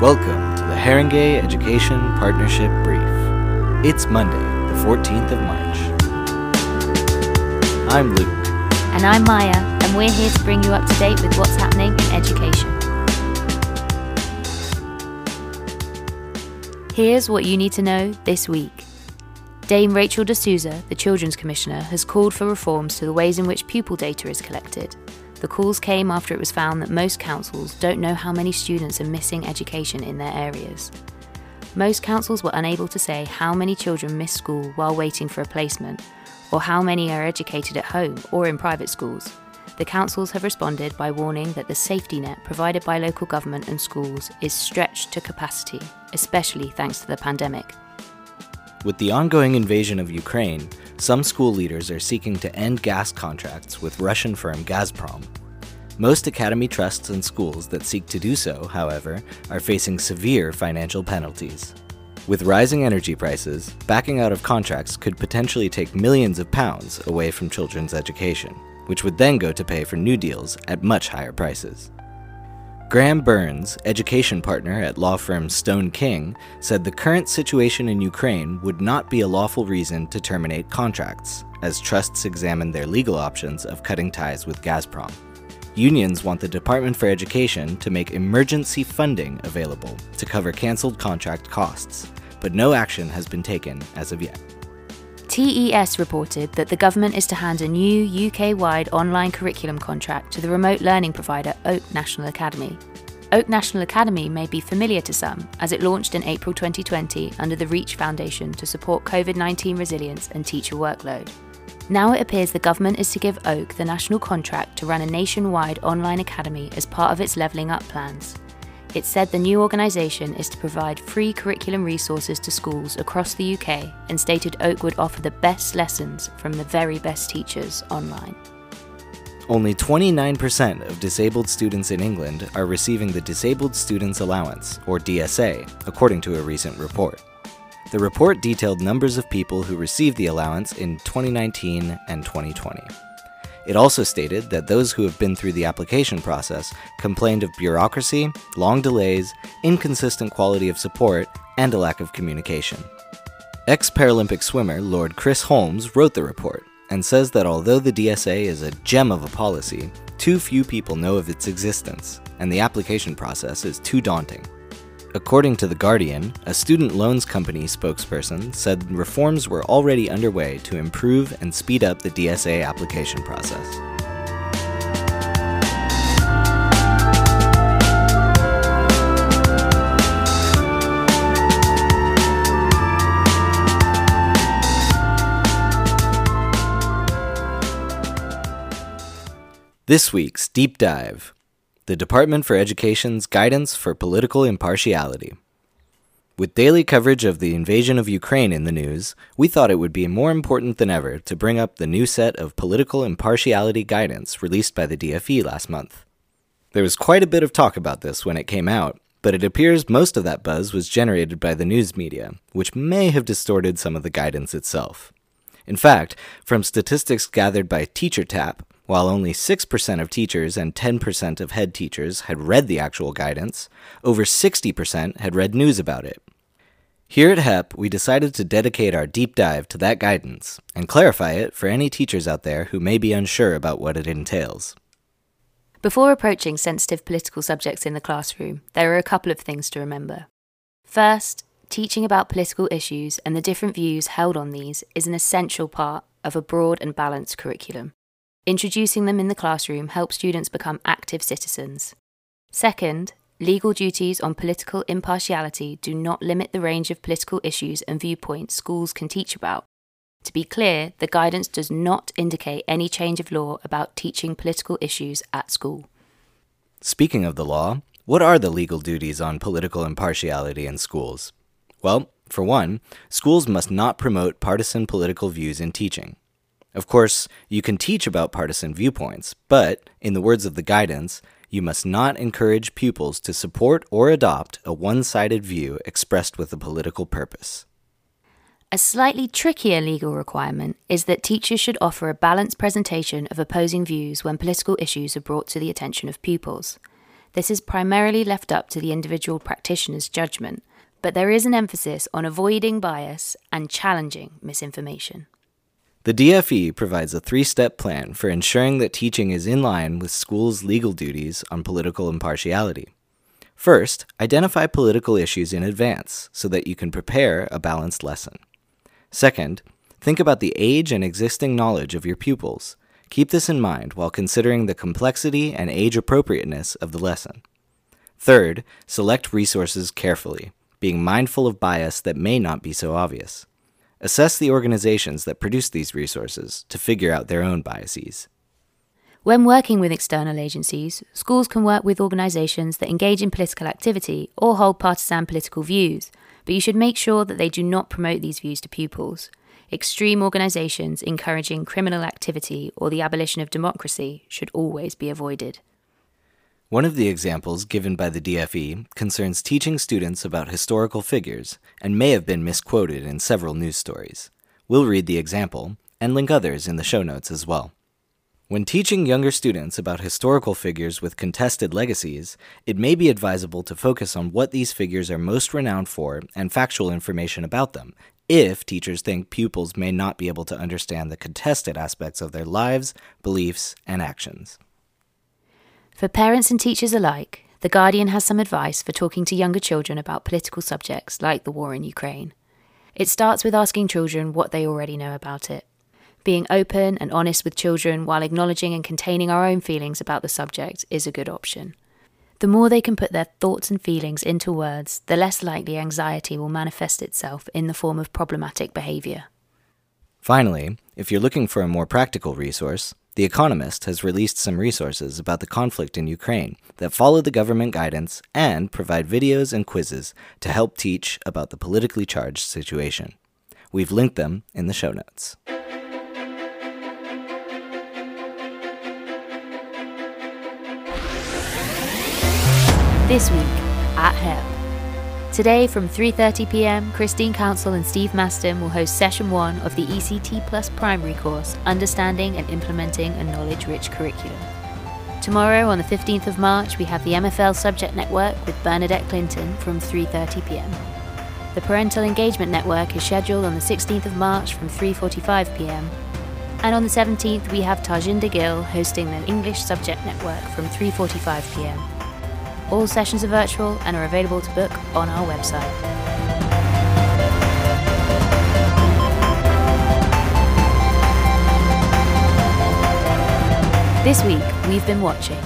Welcome to the Haringey Education Partnership Brief. It's Monday, the 14th of March. I'm Luke. And I'm Maya, and we're here to bring you up to date with what's happening in education. Here's what you need to know this week. Dame Rachel de Souza, the Children's Commissioner, has called for reforms to the ways in which pupil data is collected. The calls came after it was found that most councils don't know how many students are missing education in their areas. Most councils were unable to say how many children miss school while waiting for a placement, or how many are educated at home or in private schools. The councils have responded by warning that the safety net provided by local government and schools is stretched to capacity, especially thanks to the pandemic. With the ongoing invasion of Ukraine, some school leaders are seeking to end gas contracts with Russian firm Gazprom. Most academy trusts and schools that seek to do so, however, are facing severe financial penalties. With rising energy prices, backing out of contracts could potentially take millions of pounds away from children's education, which would then go to pay for new deals at much higher prices. Graham Burns, education partner at law firm Stone King, said the current situation in Ukraine would not be a lawful reason to terminate contracts, as trusts examine their legal options of cutting ties with Gazprom. Unions want the Department for Education to make emergency funding available to cover cancelled contract costs, but no action has been taken as of yet. TES reported that the government is to hand a new UK wide online curriculum contract to the remote learning provider Oak National Academy. Oak National Academy may be familiar to some, as it launched in April 2020 under the REACH Foundation to support COVID 19 resilience and teacher workload. Now it appears the government is to give Oak the national contract to run a nationwide online academy as part of its levelling up plans. It said the new organisation is to provide free curriculum resources to schools across the UK and stated Oak would offer the best lessons from the very best teachers online. Only 29% of disabled students in England are receiving the Disabled Students Allowance, or DSA, according to a recent report. The report detailed numbers of people who received the allowance in 2019 and 2020. It also stated that those who have been through the application process complained of bureaucracy, long delays, inconsistent quality of support, and a lack of communication. Ex Paralympic swimmer Lord Chris Holmes wrote the report and says that although the DSA is a gem of a policy, too few people know of its existence, and the application process is too daunting. According to The Guardian, a student loans company spokesperson said reforms were already underway to improve and speed up the DSA application process. This week's Deep Dive the Department for Education's Guidance for Political Impartiality. With daily coverage of the invasion of Ukraine in the news, we thought it would be more important than ever to bring up the new set of political impartiality guidance released by the DFE last month. There was quite a bit of talk about this when it came out, but it appears most of that buzz was generated by the news media, which may have distorted some of the guidance itself. In fact, from statistics gathered by TeacherTapp, while only 6% of teachers and 10% of head teachers had read the actual guidance, over 60% had read news about it. Here at HEP, we decided to dedicate our deep dive to that guidance and clarify it for any teachers out there who may be unsure about what it entails. Before approaching sensitive political subjects in the classroom, there are a couple of things to remember. First, teaching about political issues and the different views held on these is an essential part of a broad and balanced curriculum. Introducing them in the classroom helps students become active citizens. Second, legal duties on political impartiality do not limit the range of political issues and viewpoints schools can teach about. To be clear, the guidance does not indicate any change of law about teaching political issues at school. Speaking of the law, what are the legal duties on political impartiality in schools? Well, for one, schools must not promote partisan political views in teaching. Of course, you can teach about partisan viewpoints, but, in the words of the guidance, you must not encourage pupils to support or adopt a one sided view expressed with a political purpose. A slightly trickier legal requirement is that teachers should offer a balanced presentation of opposing views when political issues are brought to the attention of pupils. This is primarily left up to the individual practitioner's judgment, but there is an emphasis on avoiding bias and challenging misinformation. The DFE provides a three step plan for ensuring that teaching is in line with schools' legal duties on political impartiality. First, identify political issues in advance so that you can prepare a balanced lesson. Second, think about the age and existing knowledge of your pupils. Keep this in mind while considering the complexity and age appropriateness of the lesson. Third, select resources carefully, being mindful of bias that may not be so obvious. Assess the organizations that produce these resources to figure out their own biases. When working with external agencies, schools can work with organisations that engage in political activity or hold partisan political views, but you should make sure that they do not promote these views to pupils. Extreme organisations encouraging criminal activity or the abolition of democracy should always be avoided. One of the examples given by the DFE concerns teaching students about historical figures and may have been misquoted in several news stories. We'll read the example and link others in the show notes as well. When teaching younger students about historical figures with contested legacies, it may be advisable to focus on what these figures are most renowned for and factual information about them, if teachers think pupils may not be able to understand the contested aspects of their lives, beliefs, and actions. For parents and teachers alike, The Guardian has some advice for talking to younger children about political subjects like the war in Ukraine. It starts with asking children what they already know about it. Being open and honest with children while acknowledging and containing our own feelings about the subject is a good option. The more they can put their thoughts and feelings into words, the less likely anxiety will manifest itself in the form of problematic behaviour. Finally, if you're looking for a more practical resource, the Economist has released some resources about the conflict in Ukraine that follow the government guidance and provide videos and quizzes to help teach about the politically charged situation. We've linked them in the show notes. This week at HEP. Today from 3:30 p.m., Christine Council and Steve Maston will host session 1 of the ECT Plus primary course, Understanding and Implementing a Knowledge-Rich Curriculum. Tomorrow on the 15th of March, we have the MFL Subject Network with Bernadette Clinton from 3:30 p.m. The Parental Engagement Network is scheduled on the 16th of March from 3:45 p.m. And on the 17th, we have Tarjinder Gill hosting the English Subject Network from 3:45 p.m. All sessions are virtual and are available to book on our website. This week, we've been watching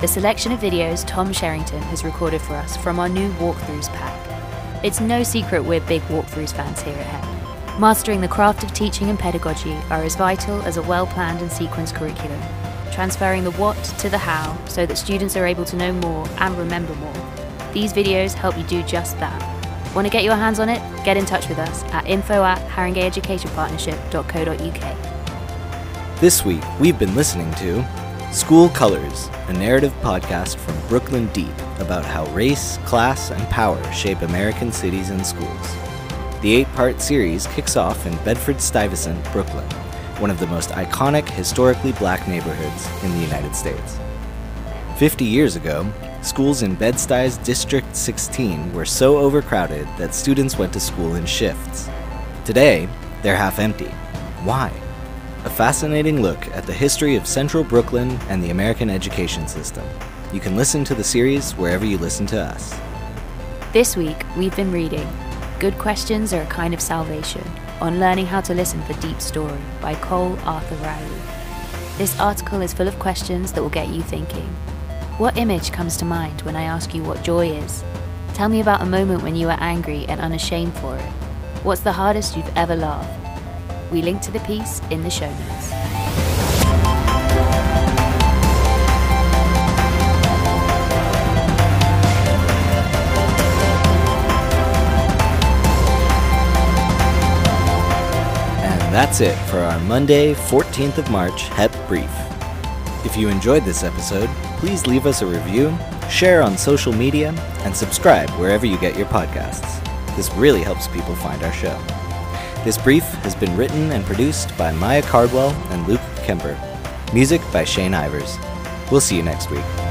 the selection of videos Tom Sherrington has recorded for us from our new walkthroughs pack. It's no secret we're big walkthroughs fans here at HEP. Mastering the craft of teaching and pedagogy are as vital as a well planned and sequenced curriculum transferring the what to the how so that students are able to know more and remember more. These videos help you do just that. Want to get your hands on it? Get in touch with us at info at haringey-educationpartnership.co.uk. This week, we've been listening to School Colors, a narrative podcast from Brooklyn Deep about how race, class, and power shape American cities and schools. The eight part series kicks off in Bedford Stuyvesant, Brooklyn, one of the most iconic historically black neighborhoods in the United States. 50 years ago, schools in Bed-Stuy's District 16 were so overcrowded that students went to school in shifts. Today, they're half empty. Why? A fascinating look at the history of Central Brooklyn and the American education system. You can listen to the series wherever you listen to us. This week, we've been reading Good Questions Are a Kind of Salvation on Learning How to Listen for Deep Story by Cole Arthur Riley. This article is full of questions that will get you thinking. What image comes to mind when I ask you what joy is? Tell me about a moment when you were angry and unashamed for it. What's the hardest you've ever laughed? We link to the piece in the show notes. That's it for our Monday, 14th of March HEP Brief. If you enjoyed this episode, please leave us a review, share on social media, and subscribe wherever you get your podcasts. This really helps people find our show. This brief has been written and produced by Maya Cardwell and Luke Kemper. Music by Shane Ivers. We'll see you next week.